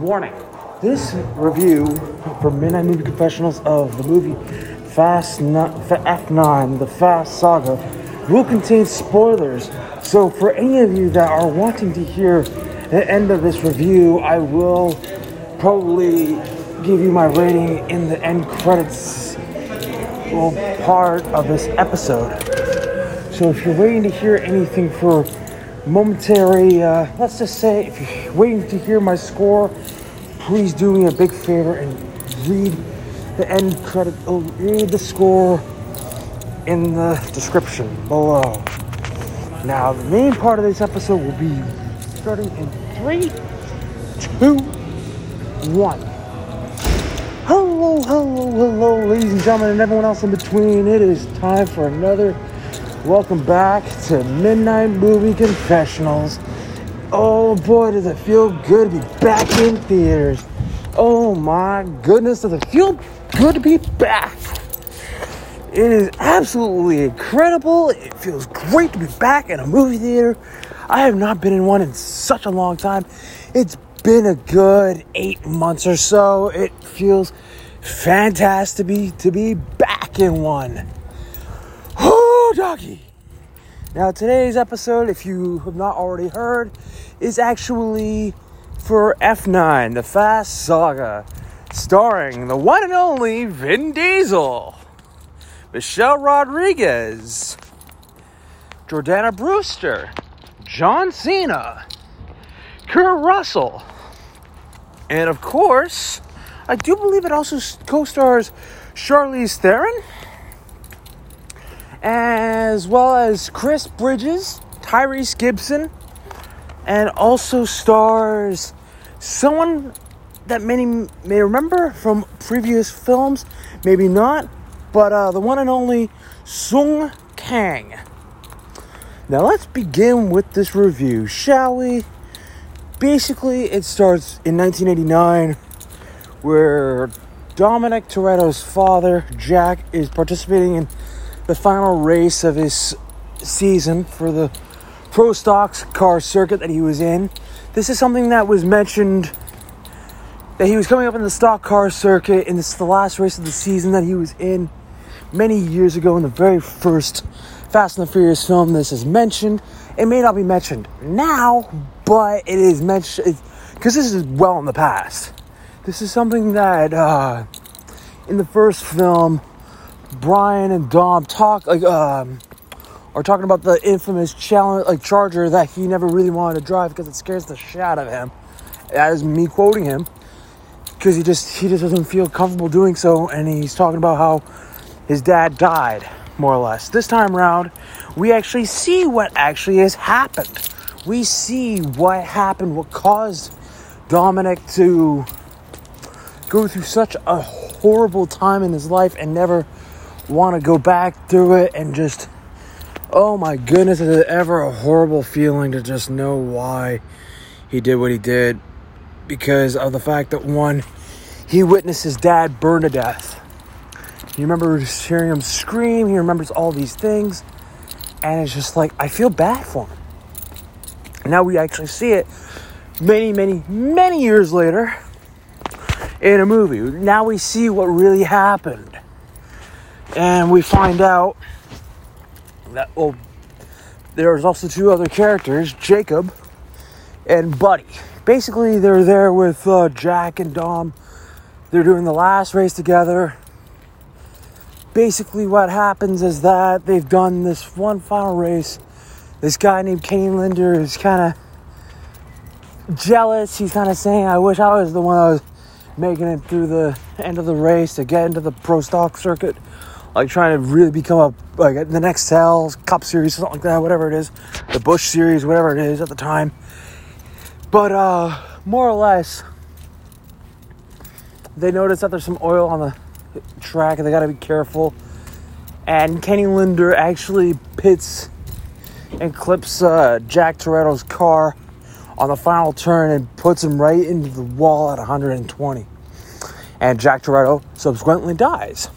Warning. This review for Midnight Movie Confessionals of the movie Fast F9, the Fast Saga, will contain spoilers. So, for any of you that are wanting to hear the end of this review, I will probably give you my rating in the end credits part of this episode. So, if you're waiting to hear anything for momentary, uh, let's just say, if you're waiting to hear my score, please do me a big favor and read the end credit, oh, read the score in the description below. Now, the main part of this episode will be starting in three, two, one. Hello, hello, hello, ladies and gentlemen, and everyone else in between. It is time for another Welcome back to Midnight Movie Confessionals. Oh boy, does it feel good to be back in theaters. Oh my goodness, does it feel good to be back. It is absolutely incredible. It feels great to be back in a movie theater. I have not been in one in such a long time. It's been a good eight months or so. It feels fantastic to be, to be back in one doggy. Now, today's episode, if you have not already heard, is actually for F9, the Fast Saga, starring the one and only Vin Diesel, Michelle Rodriguez, Jordana Brewster, John Cena, Kurt Russell, and of course, I do believe it also co stars Charlize Theron as well as Chris Bridges, Tyrese Gibson, and also stars someone that many may remember from previous films, maybe not, but uh, the one and only Sung Kang. Now let's begin with this review, shall we? Basically, it starts in 1989 where Dominic Toretto's father, Jack, is participating in the final race of his season for the pro stocks car circuit that he was in. This is something that was mentioned that he was coming up in the stock car circuit, and this is the last race of the season that he was in many years ago in the very first Fast and the Furious film. This is mentioned. It may not be mentioned now, but it is mentioned because this is well in the past. This is something that uh, in the first film Brian and Dom talk like um are talking about the infamous challenge like charger that he never really wanted to drive because it scares the shit out of him. That is me quoting him because he just he just doesn't feel comfortable doing so and he's talking about how his dad died more or less. This time around, we actually see what actually has happened. We see what happened, what caused Dominic to go through such a horrible time in his life and never want to go back through it and just, oh my goodness, is it ever a horrible feeling to just know why he did what he did? Because of the fact that one, he witnessed his dad burn to death. He remembers hearing him scream, he remembers all these things, and it's just like, I feel bad for him. Now we actually see it many, many, many years later in a movie. Now we see what really happened and we find out that well there's also two other characters jacob and buddy. Basically they're there with uh, jack and dom. They're doing the last race together. Basically what happens is that they've done this one final race. This guy named kenny linder is kind of jealous. He's kind of saying i wish i was the one that was making it through the end of the race to get into the pro stock circuit like trying to really become a like the Nextel Cup Series, something like that, whatever it is, the Busch Series, whatever it is at the time. But uh, more or less, they notice that there's some oil on the track, and they got to be careful. And Kenny Linder actually pits and clips uh, Jack Toretto's car on the final turn and puts him right into the wall at 120. And Jack Toretto subsequently dies.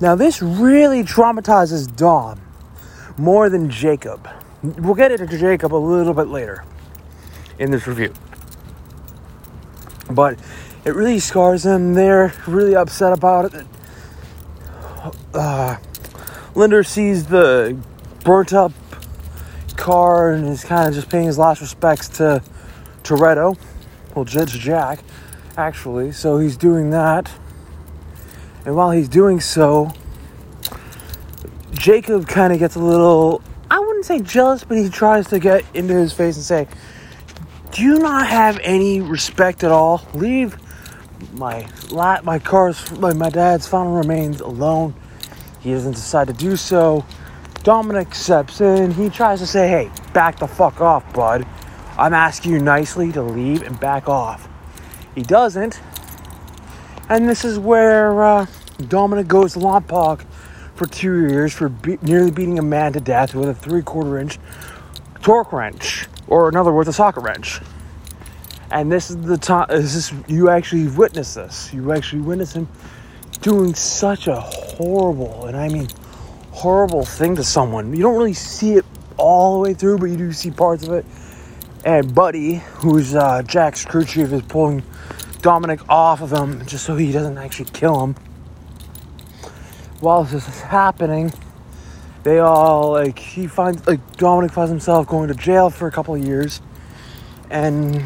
Now, this really traumatizes Dom more than Jacob. We'll get into Jacob a little bit later in this review. But it really scars him. They're really upset about it. Uh, Linder sees the burnt up car and is kind of just paying his last respects to Toretto. Well, Judge Jack, actually. So he's doing that. And while he's doing so, Jacob kind of gets a little, I wouldn't say jealous, but he tries to get into his face and say, Do you not have any respect at all? Leave my my car's my, my dad's final remains alone. He doesn't decide to do so. Dominic steps in. He tries to say, Hey, back the fuck off, bud. I'm asking you nicely to leave and back off. He doesn't. And this is where uh, Dominic goes to Lompoc for two years for be- nearly beating a man to death with a three quarter inch torque wrench, or in other words, a socket wrench. And this is the time. This is you actually witness this. You actually witness him doing such a horrible, and I mean horrible thing to someone. You don't really see it all the way through, but you do see parts of it. And Buddy, who's uh, Jack's crew chief, is pulling Dominic off of him just so he doesn't actually kill him while this is happening, they all like he finds like Dominic finds himself going to jail for a couple of years, and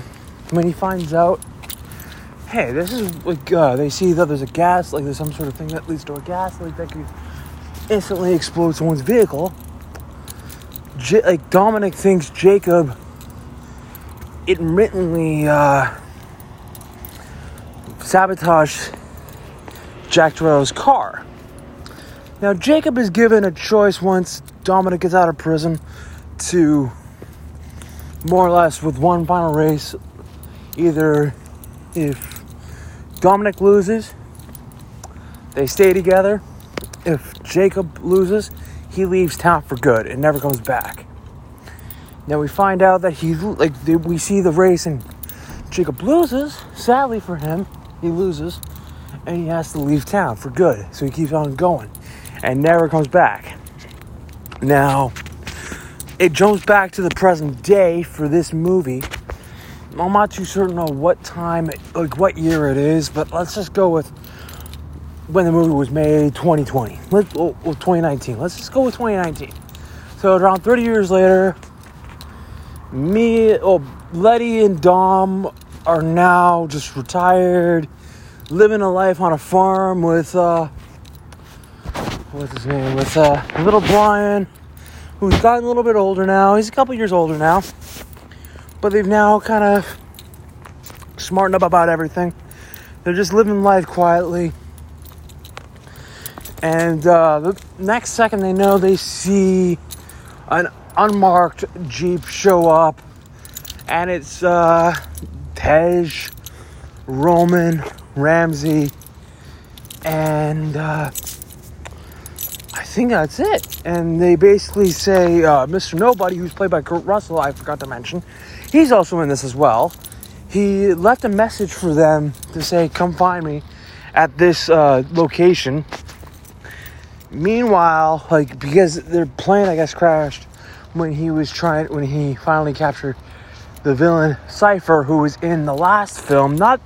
when he finds out, hey, this is like uh, they see that there's a gas like there's some sort of thing that leads to a gas leak that could instantly explode someone's vehicle. J- like Dominic thinks Jacob intermittently uh, sabotaged Jack Toretto's car now, Jacob is given a choice once Dominic gets out of prison to more or less with one final race. Either if Dominic loses, they stay together. If Jacob loses, he leaves town for good and never comes back. Now we find out that he like we see the race and Jacob loses. Sadly for him, he loses and he has to leave town for good. So he keeps on going and never comes back. Now, it jumps back to the present day for this movie. I'm not too certain on what time, like what year it is, but let's just go with when the movie was made 2020. Let's, well, 2019. Let's just go with 2019. So, around 30 years later, me, oh, Letty and Dom are now just retired, living a life on a farm with, uh, what's his name? With uh, little Brian, who's gotten a little bit older now. He's a couple years older now, but they've now kind of smartened up about everything. They're just living life quietly. And uh, the next second they know, they see an unmarked Jeep show up. And it's uh, Tej, Roman, Ramsey, and uh, think that's it. And they basically say uh, Mr. Nobody, who's played by Kurt Russell, I forgot to mention, he's also in this as well. He left a message for them to say, "Come find me at this uh, location." Meanwhile, like because their plane, I guess, crashed when he was trying when he finally captured the villain Cypher, who was in the last film, not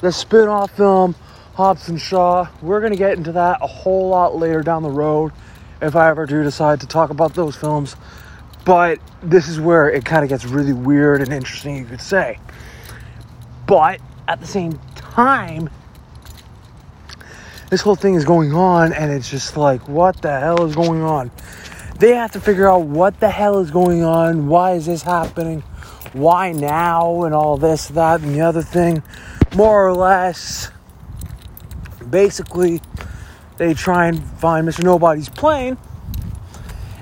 the spin-off film Hobbs and Shaw. We're going to get into that a whole lot later down the road if I ever do decide to talk about those films. But this is where it kind of gets really weird and interesting, you could say. But at the same time, this whole thing is going on, and it's just like, what the hell is going on? They have to figure out what the hell is going on, why is this happening, why now, and all this, that, and the other thing. More or less, basically they try and find Mr. Nobody's plane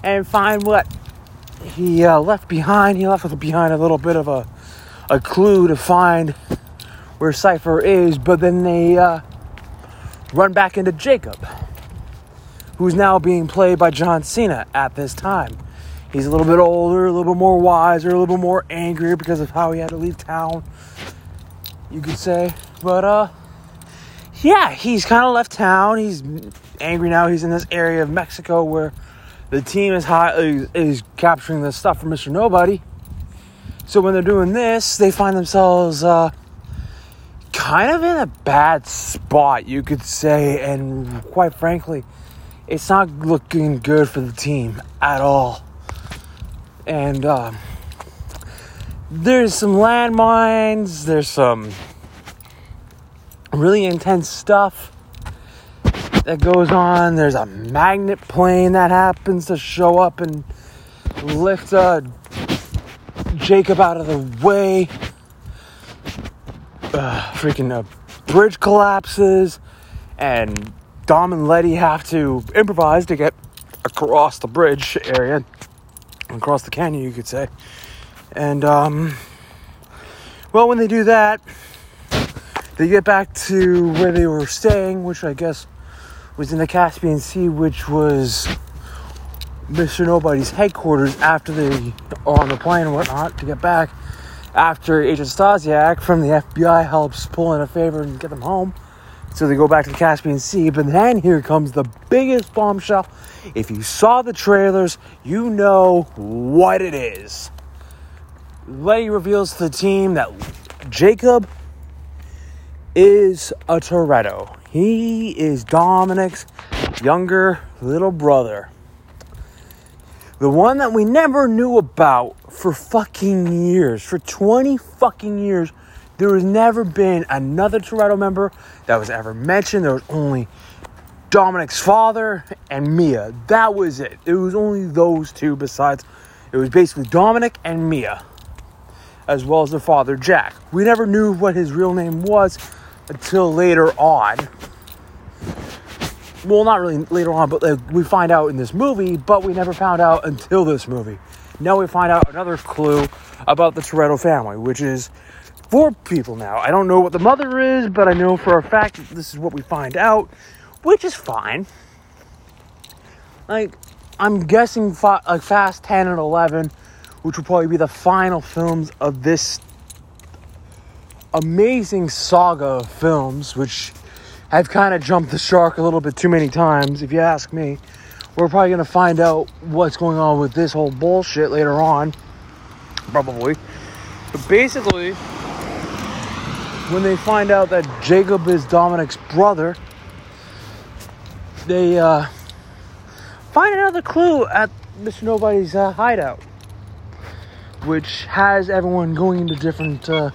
and find what he uh, left behind. He left behind a little bit of a, a clue to find where Cypher is, but then they uh, run back into Jacob, who's now being played by John Cena at this time. He's a little bit older, a little bit more wiser, a little bit more angrier because of how he had to leave town, you could say. But uh, yeah, he's kind of left town. He's angry now. He's in this area of Mexico where the team is is, is capturing the stuff from Mr. Nobody. So when they're doing this, they find themselves uh, kind of in a bad spot, you could say, and quite frankly, it's not looking good for the team at all. And um, there's some landmines, there's some really intense stuff that goes on. There's a magnet plane that happens to show up and lift uh, Jacob out of the way. Uh, freaking uh, bridge collapses, and Dom and Letty have to improvise to get across the bridge area, across the canyon, you could say. And, um, well, when they do that, they get back to where they were staying, which I guess was in the Caspian Sea, which was Mr. Nobody's headquarters after they are on the plane and whatnot to get back. After Agent Stasiak from the FBI helps pull in a favor and get them home. So they go back to the Caspian Sea. But then here comes the biggest bombshell. If you saw the trailers, you know what it is. Letty reveals to the team that Jacob is a Toretto. He is Dominic's younger little brother. The one that we never knew about for fucking years. For 20 fucking years, there has never been another Toretto member that was ever mentioned. There was only Dominic's father and Mia. That was it. It was only those two besides. It was basically Dominic and Mia, as well as their father, Jack. We never knew what his real name was until later on well, not really later on, but like, we find out in this movie, but we never found out until this movie. Now we find out another clue about the Toretto family, which is four people now. I don't know what the mother is, but I know for a fact that this is what we find out, which is fine. Like, I'm guessing fa- like Fast 10 and 11, which will probably be the final films of this amazing saga of films, which I've kind of jumped the shark a little bit too many times, if you ask me. We're probably going to find out what's going on with this whole bullshit later on. Probably. But basically, when they find out that Jacob is Dominic's brother, they uh, find another clue at Mr. Nobody's uh, hideout, which has everyone going into different uh,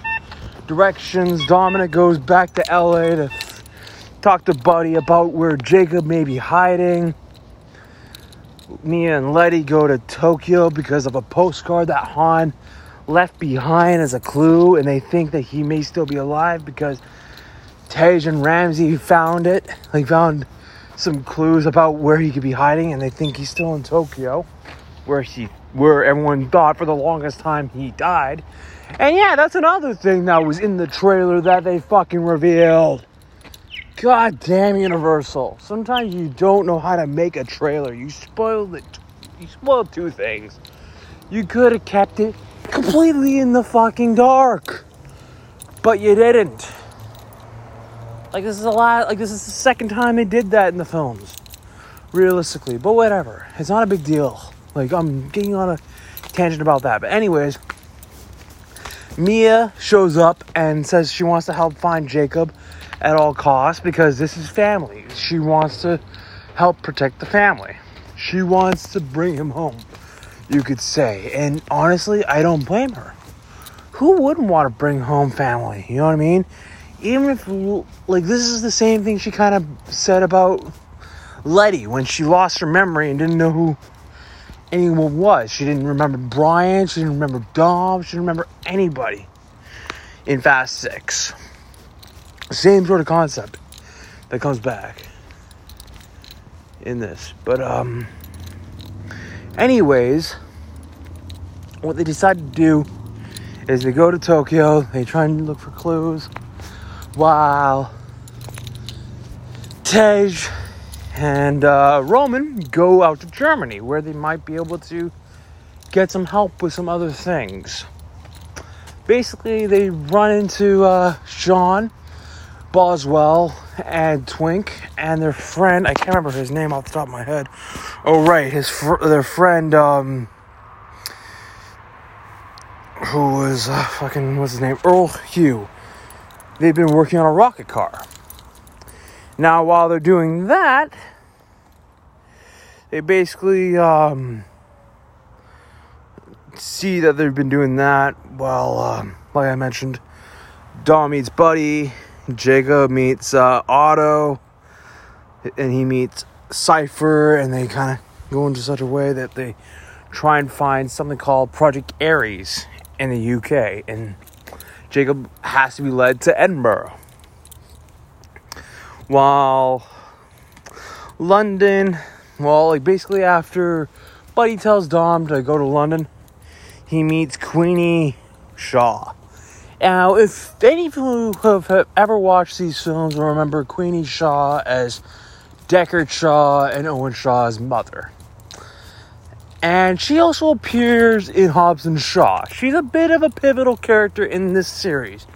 directions. Dominic goes back to LA to talk to Buddy about where Jacob may be hiding. Mia and Letty go to Tokyo because of a postcard that Han left behind as a clue, and they think that he may still be alive because Tej and Ramsey found it. They found some clues about where he could be hiding, and they think he's still in Tokyo, where he, where everyone thought for the longest time he died. And yeah, that's another thing that was in the trailer that they fucking revealed. God damn Universal. Sometimes you don't know how to make a trailer. You spoiled it. You spoiled two things. You could have kept it completely in the fucking dark. But you didn't. Like this is a lot like this is the second time they did that in the films. Realistically. But whatever. It's not a big deal. Like I'm getting on a tangent about that. But anyways, Mia shows up and says she wants to help find Jacob at all costs because this is family. She wants to help protect the family. She wants to bring him home, you could say. And honestly, I don't blame her. Who wouldn't want to bring home family? You know what I mean? Even if, like, this is the same thing she kind of said about Letty when she lost her memory and didn't know who anyone was. She didn't remember Brian, she didn't remember Dom, she didn't remember anybody in Fast Six. Same sort of concept that comes back in this. But, um, anyways, what they decide to do is they go to Tokyo, they try and look for clues while Tej and uh, Roman go out to Germany where they might be able to get some help with some other things. Basically, they run into uh, Sean Boswell and Twink and their friend. I can't remember his name off the top of my head. Oh right, his fr- their friend um, who was uh, fucking what's his name Earl Hu. they've been working on a rocket car. Now, while they're doing that, they basically um, see that they've been doing that. Well, um, like I mentioned, Dom meets Buddy, Jacob meets uh, Otto, and he meets Cypher, and they kind of go into such a way that they try and find something called Project Ares in the UK, and Jacob has to be led to Edinburgh. While London, well, like basically after Buddy tells Dom to go to London, he meets Queenie Shaw. Now, if any of you have ever watched these films will remember Queenie Shaw as Deckard Shaw and Owen Shaw's mother. And she also appears in Hobbs and Shaw. She's a bit of a pivotal character in this series.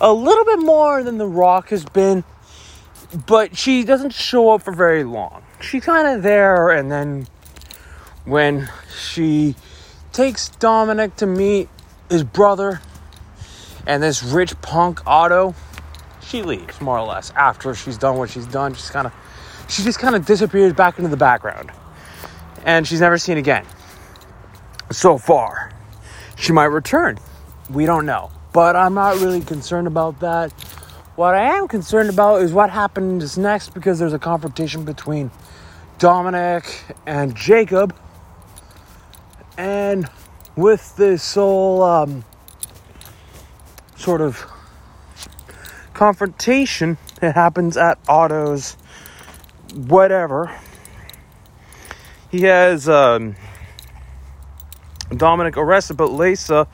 A little bit more than The Rock has been, but she doesn't show up for very long. She's kind of there, and then when she takes Dominic to meet his brother and this rich punk Otto, she leaves more or less after she's done what she's done. She's kind of she just kind of disappears back into the background. And she's never seen again. So far. She might return. We don't know. But I'm not really concerned about that. What I am concerned about is what happens next because there's a confrontation between Dominic and Jacob. And with this whole um, sort of confrontation, it happens at Otto's whatever. He has um, Dominic arrested, but Lisa,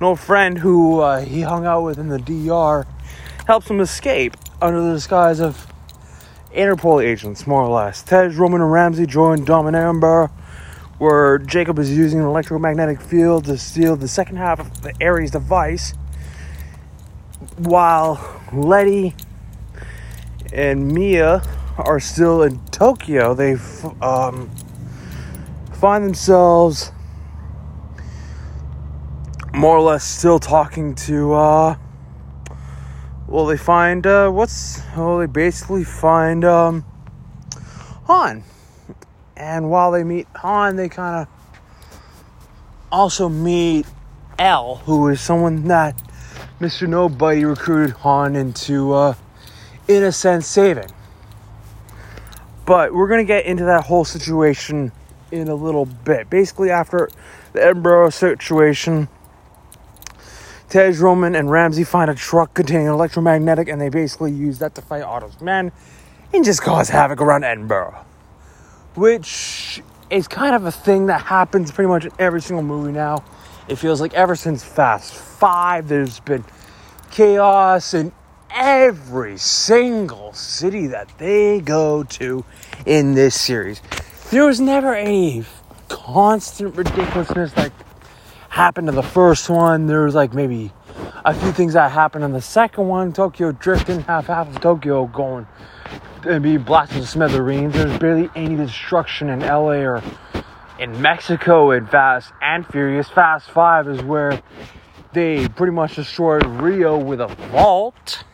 an old friend who uh, he hung out with in the DR, helps him escape under the disguise of Interpol agents, more or less. Tej, Roman, and Ramsey join Dom and Amber, where Jacob is using an electromagnetic field to steal the second half of the Ares device, while Letty and Mia are still in Tokyo, they um, find themselves more or less still talking to. Uh, well, they find uh, what's. Well, they basically find um, Han, and while they meet Han, they kind of also meet Elle, who is someone that Mr. Nobody recruited Han into, uh, in a sense, saving. But we're to get into that whole situation in a little bit. Basically, after the Edinburgh situation, Tej, Roman, and Ramsey find a truck containing electromagnetic, and they basically use that to fight Otto's men and just cause havoc around Edinburgh. Which is kind of a thing that happens pretty much in every single movie now. It feels like ever since Fast Five, there's been chaos in every single city that they go to in this series. There was never any constant ridiculousness like happened to the first one. There was like maybe a few things that happened in the second one. Tokyo drifting, half half of Tokyo going and being blasted to smithereens. There's barely any destruction in LA or in Mexico in Fast and Furious. Fast Five is where they pretty much destroyed Rio with a vault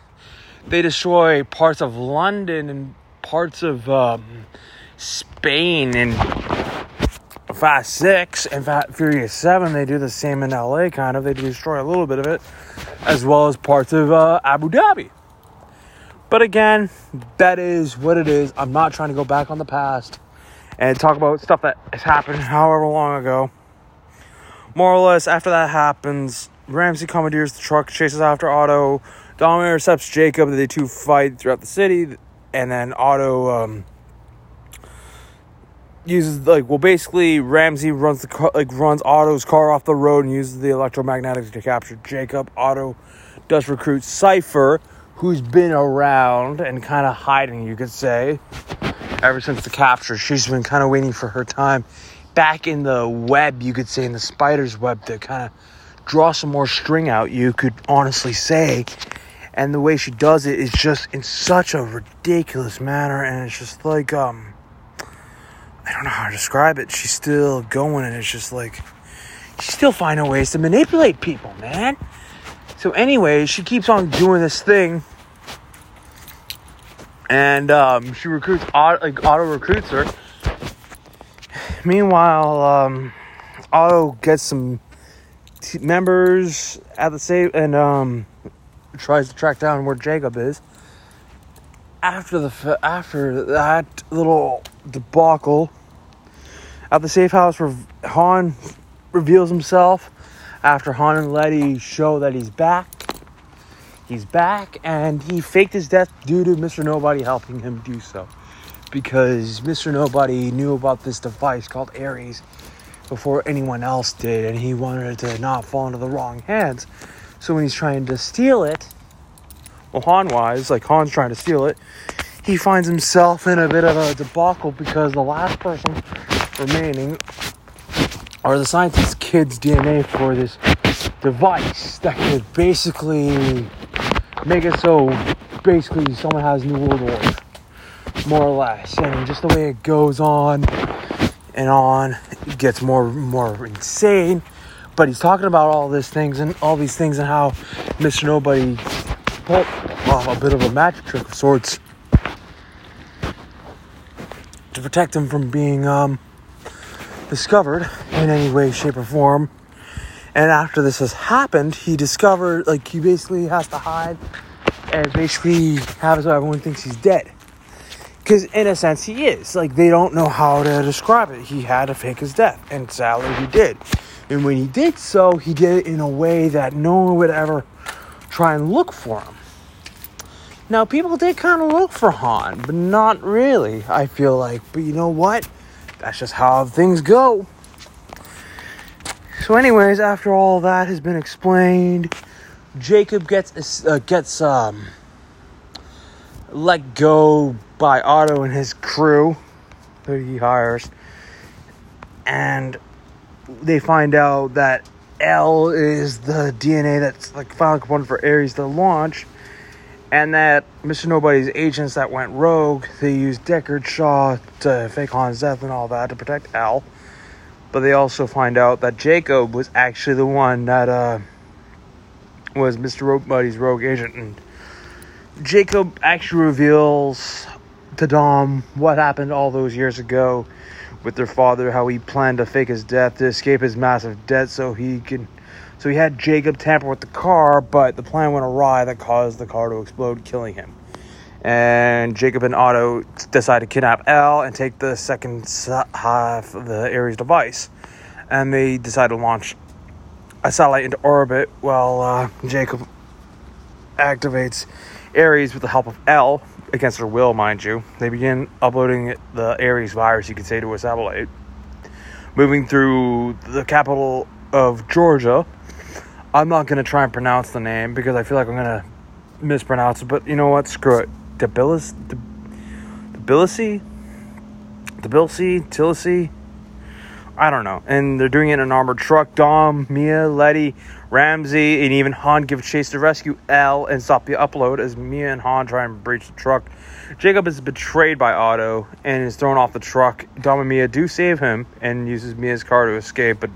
they destroy parts of London and parts of um, Spain and Fast Six and Fast Furious Seven. They do the same in LA, kind of. They destroy a little bit of it, as well as parts of uh, Abu Dhabi. But again, that is what it is. I'm not trying to go back on the past and talk about stuff that has happened however long ago. More or less, after that happens, Ramsey commandeers the truck, chases after Otto, Dom intercepts Jacob. They two fight throughout the city, and then Otto um, uses like well, basically Ramsey runs the car, like runs Otto's car off the road and uses the electromagnetics to capture Jacob. Otto does recruit Cypher, who's been around and kind of hiding, you could say, ever since the capture. She's been kind of waiting for her time back in the web, you could say, in the spider's web to kind of draw some more string out. You could honestly say and the way she does it is just in such a ridiculous manner and it's just like um I don't know how to describe it. She's still going and it's just like she's still finding ways to manipulate people, man. So anyway, she keeps on doing this thing, and um, she recruits Otto, like Otto recruits her. Meanwhile, um, Otto gets some t- members at the safe and um, tries to track down where Jacob is. After the after that little debacle at the safe house, Han reveals himself after Han and Letty show that he's back. He's back, and he faked his death due to Mr. Nobody helping him do so. Because Mr. Nobody knew about this device called Ares before anyone else did, and he wanted it to not fall into the wrong hands. So when he's trying to steal it, well, Han wise, like Han's trying to steal it, he finds himself in a bit of a debacle because the last person remaining are the scientist's kid's DNA for this device that could basically make it so basically someone has New World Order, more or less. And just the way it goes on and on, it gets more more insane. But he's talking about all these things and all these things and how Mr. Nobody pulled off a bit of a magic trick of sorts to protect him from being um, discovered in any way, shape, or form. And after this has happened, he discovered, like, he basically has to hide and basically have so everyone thinks he's dead. Because, in a sense, he is. Like, they don't know how to describe it. He had to fake his death, and sadly, he did. And when he did so, he did it in a way that no one would ever try and look for him. Now, people did kind of look for Han, but not really, I feel like. But you know what? That's just how things go. So, anyways, after all that has been explained, Jacob gets uh, gets um, let go by Otto and his crew that he hires, and they find out that Elle is the DNA that's like final component for Ares to launch, and that Mr. Nobody's agents that went rogue, they used Deckard Shaw to fake Han's death and all that to protect Elle. But they also find out that Jacob was actually the one that uh, was Mr. Nobody's rogue agent, and Jacob actually reveals to Dom what happened all those years ago with their father, how he planned to fake his death to escape his massive debt so he can so he had Jacob tamper with the car, but the plan went awry that caused the car to explode, killing him. And Jacob and Otto decide to kidnap Elle and take the second half of the Ares device. And they decide to launch a satellite into orbit while uh, Jacob activates Ares with the help of Elle, against her will, mind you. They begin uploading the Ares virus, you could say, to a satellite. Moving through the capital of Georgia, I'm not gonna try and pronounce the name because I feel like I'm gonna mispronounce it. But you know what? Screw it. Debilis, Debilisi, Debilisi, Tillisi. I don't know. And they're doing it in an armored truck. Dom, Mia, Letty, Ramsey, and even Han give chase to rescue Elle and stop the upload as Mia and Han try and breach the truck. Jacob is betrayed by Otto and is thrown off the truck. Dom and Mia do save him and uses Mia's car to escape, but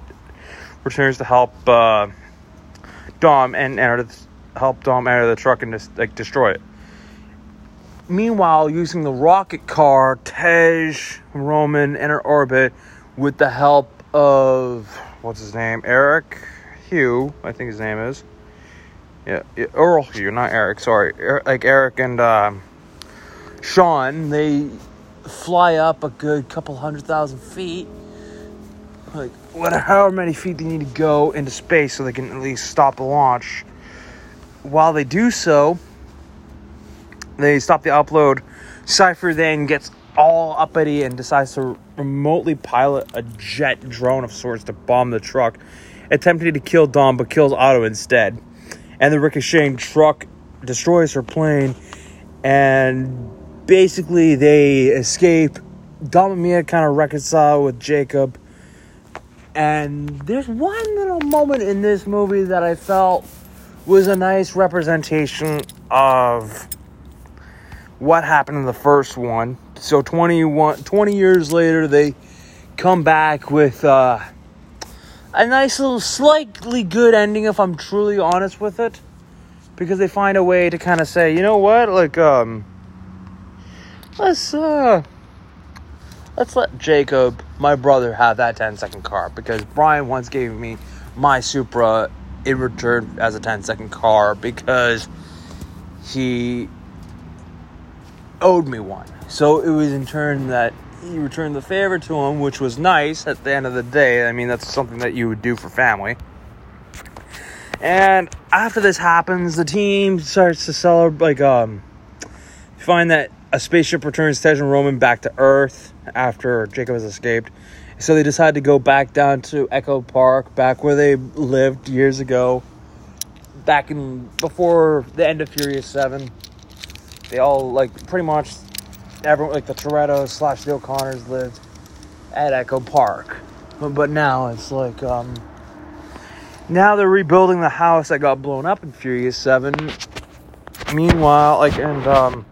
returns to help. Uh, Dom and the, help Dom enter the truck and just like destroy it. Meanwhile, using the rocket car, Tej Roman enter orbit with the help of what's his name, Eric Hu, I think his name is. Yeah, Earl Hu, not Eric. Sorry, er, like Eric and uh, Sean. They fly up a good couple hundred thousand feet like whatever however many feet they need to go into space so they can at least stop the launch. While they do so, they stop the upload. Cypher then gets all uppity and decides to remotely pilot a jet drone of sorts to bomb the truck, attempting to kill Dom but kills Otto instead. And the ricocheting truck destroys her plane, and basically they escape. Dom and Mia kind of reconcile with Jacob and there's one little moment in this movie that I felt was a nice representation of what happened in the first one. So 21, 20 years later, they come back with uh, a nice little, slightly good ending, if I'm truly honest with it. because they find a way to kind of say, you know what, like um, let's uh, let's let Jacob, my brother, have that 10 second car because Brian once gave me my Supra in return as a 10 second car because he owed me one. So it was in turn that he returned the favor to him, which was nice at the end of the day. I mean, that's something that you would do for family. And after this happens, the team starts to celebrate, like, um, find that a spaceship returns Tej and Roman back to Earth after Jacob has escaped. So they decide to go back down to Echo Park, back where they lived years ago, back in before the end of Furious 7. They all, like, pretty much, everyone, like, the Toretto slash the O'Connors lived at Echo Park. But, but now it's like, um, now they're rebuilding the house that got blown up in Furious 7. Meanwhile, like, and, um,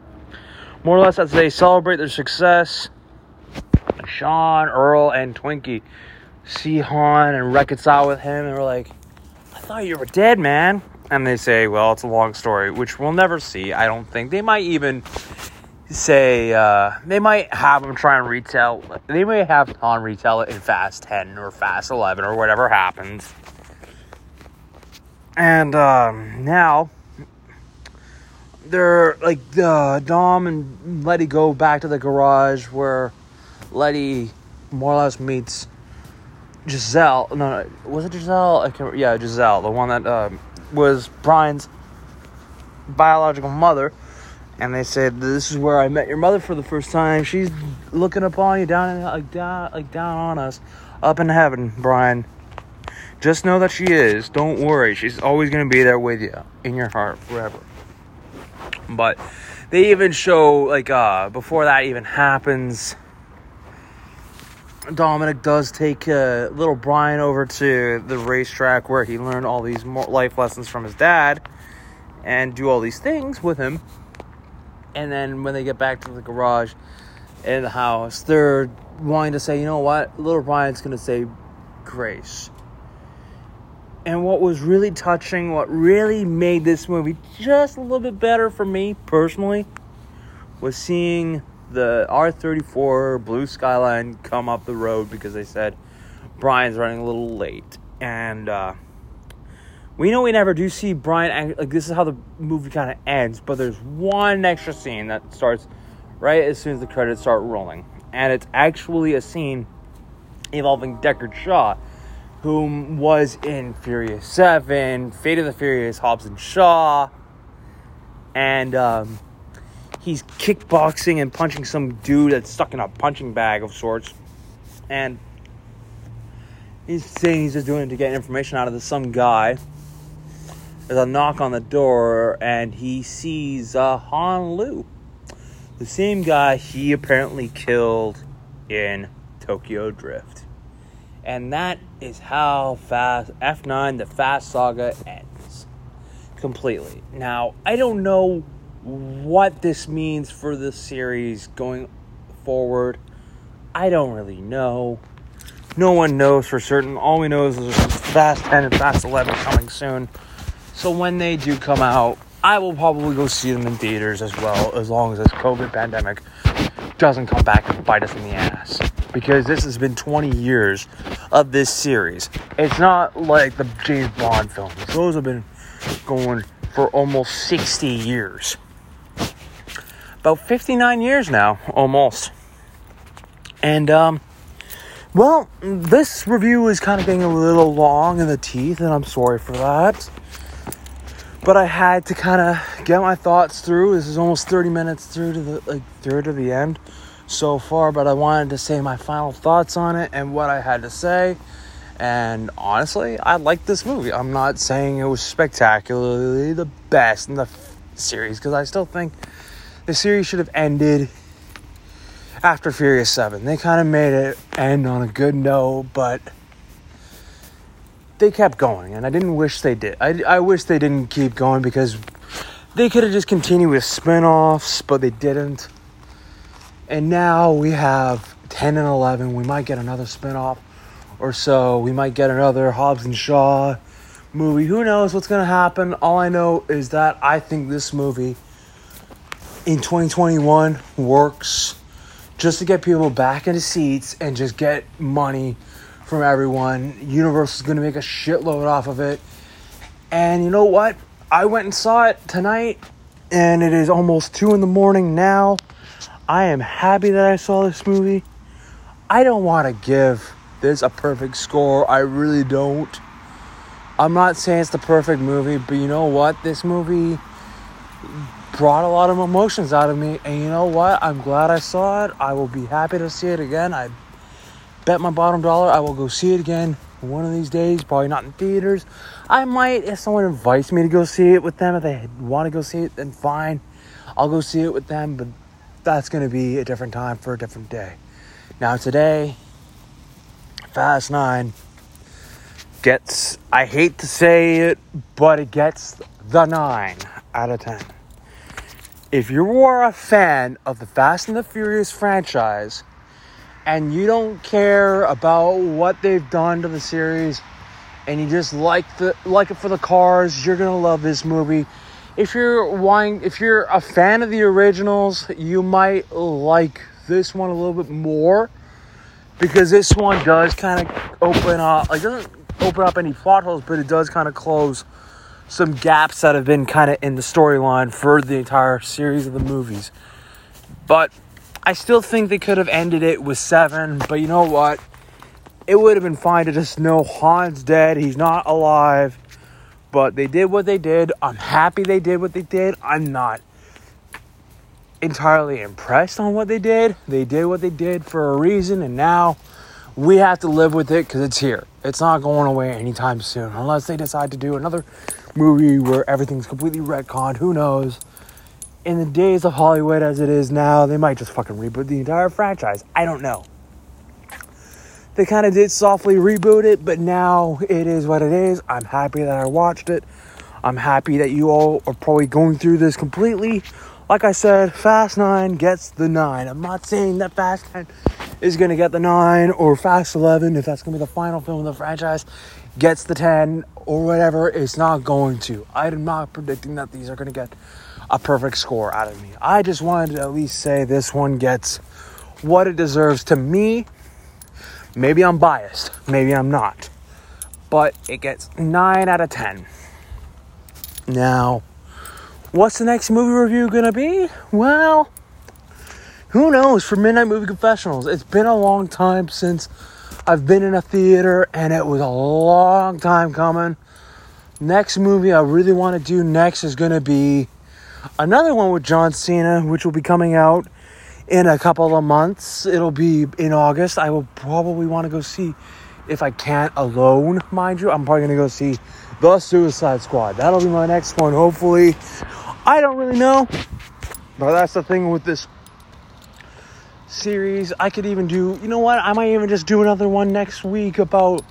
more or less as they celebrate their success, Sean, Earl, and Twinkie see Han and reconcile with him, and we're like, I thought you were dead, man. And they say, well, it's a long story, which we'll never see, I don't think. They might even say, uh, they might have him try and retell, they may have Han retell it in Fast 10 or Fast 11 or whatever happens. And um, now they're like uh, Dom and Letty go back to the garage where Letty more or less meets Giselle. No, no was it Giselle? I can't, yeah, Giselle, the one that uh, was Brian's biological mother. And they said, "This is where I met your mother for the first time. She's looking upon you down, in, like down, like down on us, up in heaven, Brian." Just know that she is. Don't worry. She's always going to be there with you in your heart forever. But they even show, like, uh, before that even happens, Dominic does take uh, little Brian over to the racetrack where he learned all these life lessons from his dad and do all these things with him. And then when they get back to the garage in the house, they're wanting to say, you know what, little Brian's going to say grace. And what was really touching, what really made this movie just a little bit better for me personally, was seeing the R34 Blue Skyline come up the road because they said Brian's running a little late. And uh, we know we never do see Brian, like, this is how the movie kind of ends, but there's one extra scene that starts right as soon as the credits start rolling. And it's actually a scene involving Deckard Shaw whom was in Furious 7, Fate of the Furious, Hobbs and Shaw. And um, he's kickboxing and punching some dude that's stuck in a punching bag of sorts. And he's saying he's just doing it to get information out of this some guy. There's a knock on the door, and he sees uh, Han Lue, the same guy he apparently killed in Tokyo Drift. And that is how fast F9 the Fast Saga ends. Completely. Now, I don't know what this means for the series going forward. I don't really know. No one knows for certain. All we know is there's Fast 10 and Fast 11 coming soon. So when they do come out, I will probably go see them in theaters as well, as long as this COVID pandemic doesn't come back and bite us in the ass. Because this has been 20 years of this series. It's not like the James Bond films, those have been going for almost 60 years. About 59 years now, almost. And, um, well, this review is kind of getting a little long in the teeth, and I'm sorry for that. But I had to kind of get my thoughts through. This is almost 30 minutes through to the like through to the end so far, but I wanted to say my final thoughts on it and what I had to say. And honestly, I like this movie. I'm not saying it was spectacularly the best in the f- series because I still think the series should have ended after Furious 7. They kind of made it end on a good note, but they kept going, and I didn't wish they did. I, I wish they didn't keep going because they could have just continued with spin offs, but they didn't. And now we have 10 and 11. We might get another spin off or so. We might get another Hobbs and Shaw. movie. Who knows what's going to happen? All I know is that I think this movie in 2021 works just to get people back into seats and just get money from everyone. Universal is going to make a shitload off of it. And you know what? I went and saw it tonight, and it is almost 2 in the morning now. I am happy that I saw this movie. I don't want to give this a perfect score. I really don't. I'm not saying it's the perfect movie, but you know what? This movie brought a lot of emotions out of me, and you know what? I'm glad I saw it. I will be happy to see it again. I bet my bottom dollar I will go see it again one of these days. Probably not in theaters. I might if someone invites me to go see it with them. If they want to go see it, then fine. I'll go see it with them, but that's going to be a different time for a different day. Now, today, Fast 9 gets, I hate to say it, but it gets the 9 out of 10. If you are a fan of the Fast and the Furious franchise and you don't care about what they've done to the series and you just like the like it for the cars, you're going to love this movie. If you're wanting, if you're a fan of the originals, you might like this one a little bit more because this one does kind of open up like doesn't open up any plot holes, but it does kind of close some gaps that have been kind of in the storyline for the entire series of the movies. But I still think they could have ended it with seven, but you know what? It would have been fine to just know Han's dead, he's not alive. But they did what they did. I'm happy they did what they did. I'm not entirely impressed on what they did. They did what they did for a reason, and now we have to live with it because it's here. It's not going away anytime soon, unless they decide to do another movie where everything's completely retconned. Who knows? In the days of Hollywood as it is now, they might just fucking reboot the entire franchise. I don't know. They kind of did softly reboot it, but now it is what it is. I'm happy that I watched it. I'm happy that you all are probably going through this completely. Like I said, Fast 9 gets the 9. I'm not saying that Fast 9 is going to get the 9 or Fast 11, if that's going to be the final film of the franchise, gets the 10 or whatever. It's not going to. I'm not predicting that these are going to get a perfect score out of me. I just wanted to at least say this one gets what it deserves to me. Maybe I'm biased, maybe I'm not. But it gets 9 out of 10. Now, what's the next movie review to be? Well, who knows for Midnight Movie Confessionals? It's been a long time since I've been in a theater and it was a long time coming. Next movie I really want to do next is to be another one with John Cena, which will be coming out in a couple of months. It'll be in August. I will probably want to go see if I can't alone, mind you. I'm probably going to go see The Suicide Squad. That'll be my next one, hopefully. I don't really know. But that's the thing with this series. I could even do, you know what? I might even just do another one next week about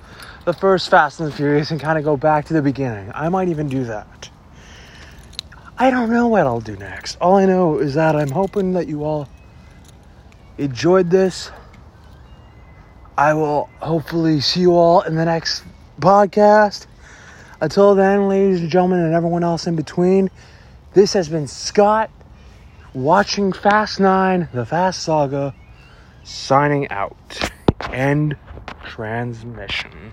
the first Fast and Furious and kind of go back to the beginning. I might even do that. I don't know what I'll do next. All I know is that I'm hoping that you all enjoyed this. I will hopefully see you all in the next podcast. Until then, ladies and gentlemen, and everyone else in between, this has been Scott watching Fast 9, the Fast Saga, signing out. End transmission.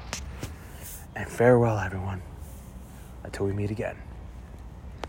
And farewell, everyone, until we meet again.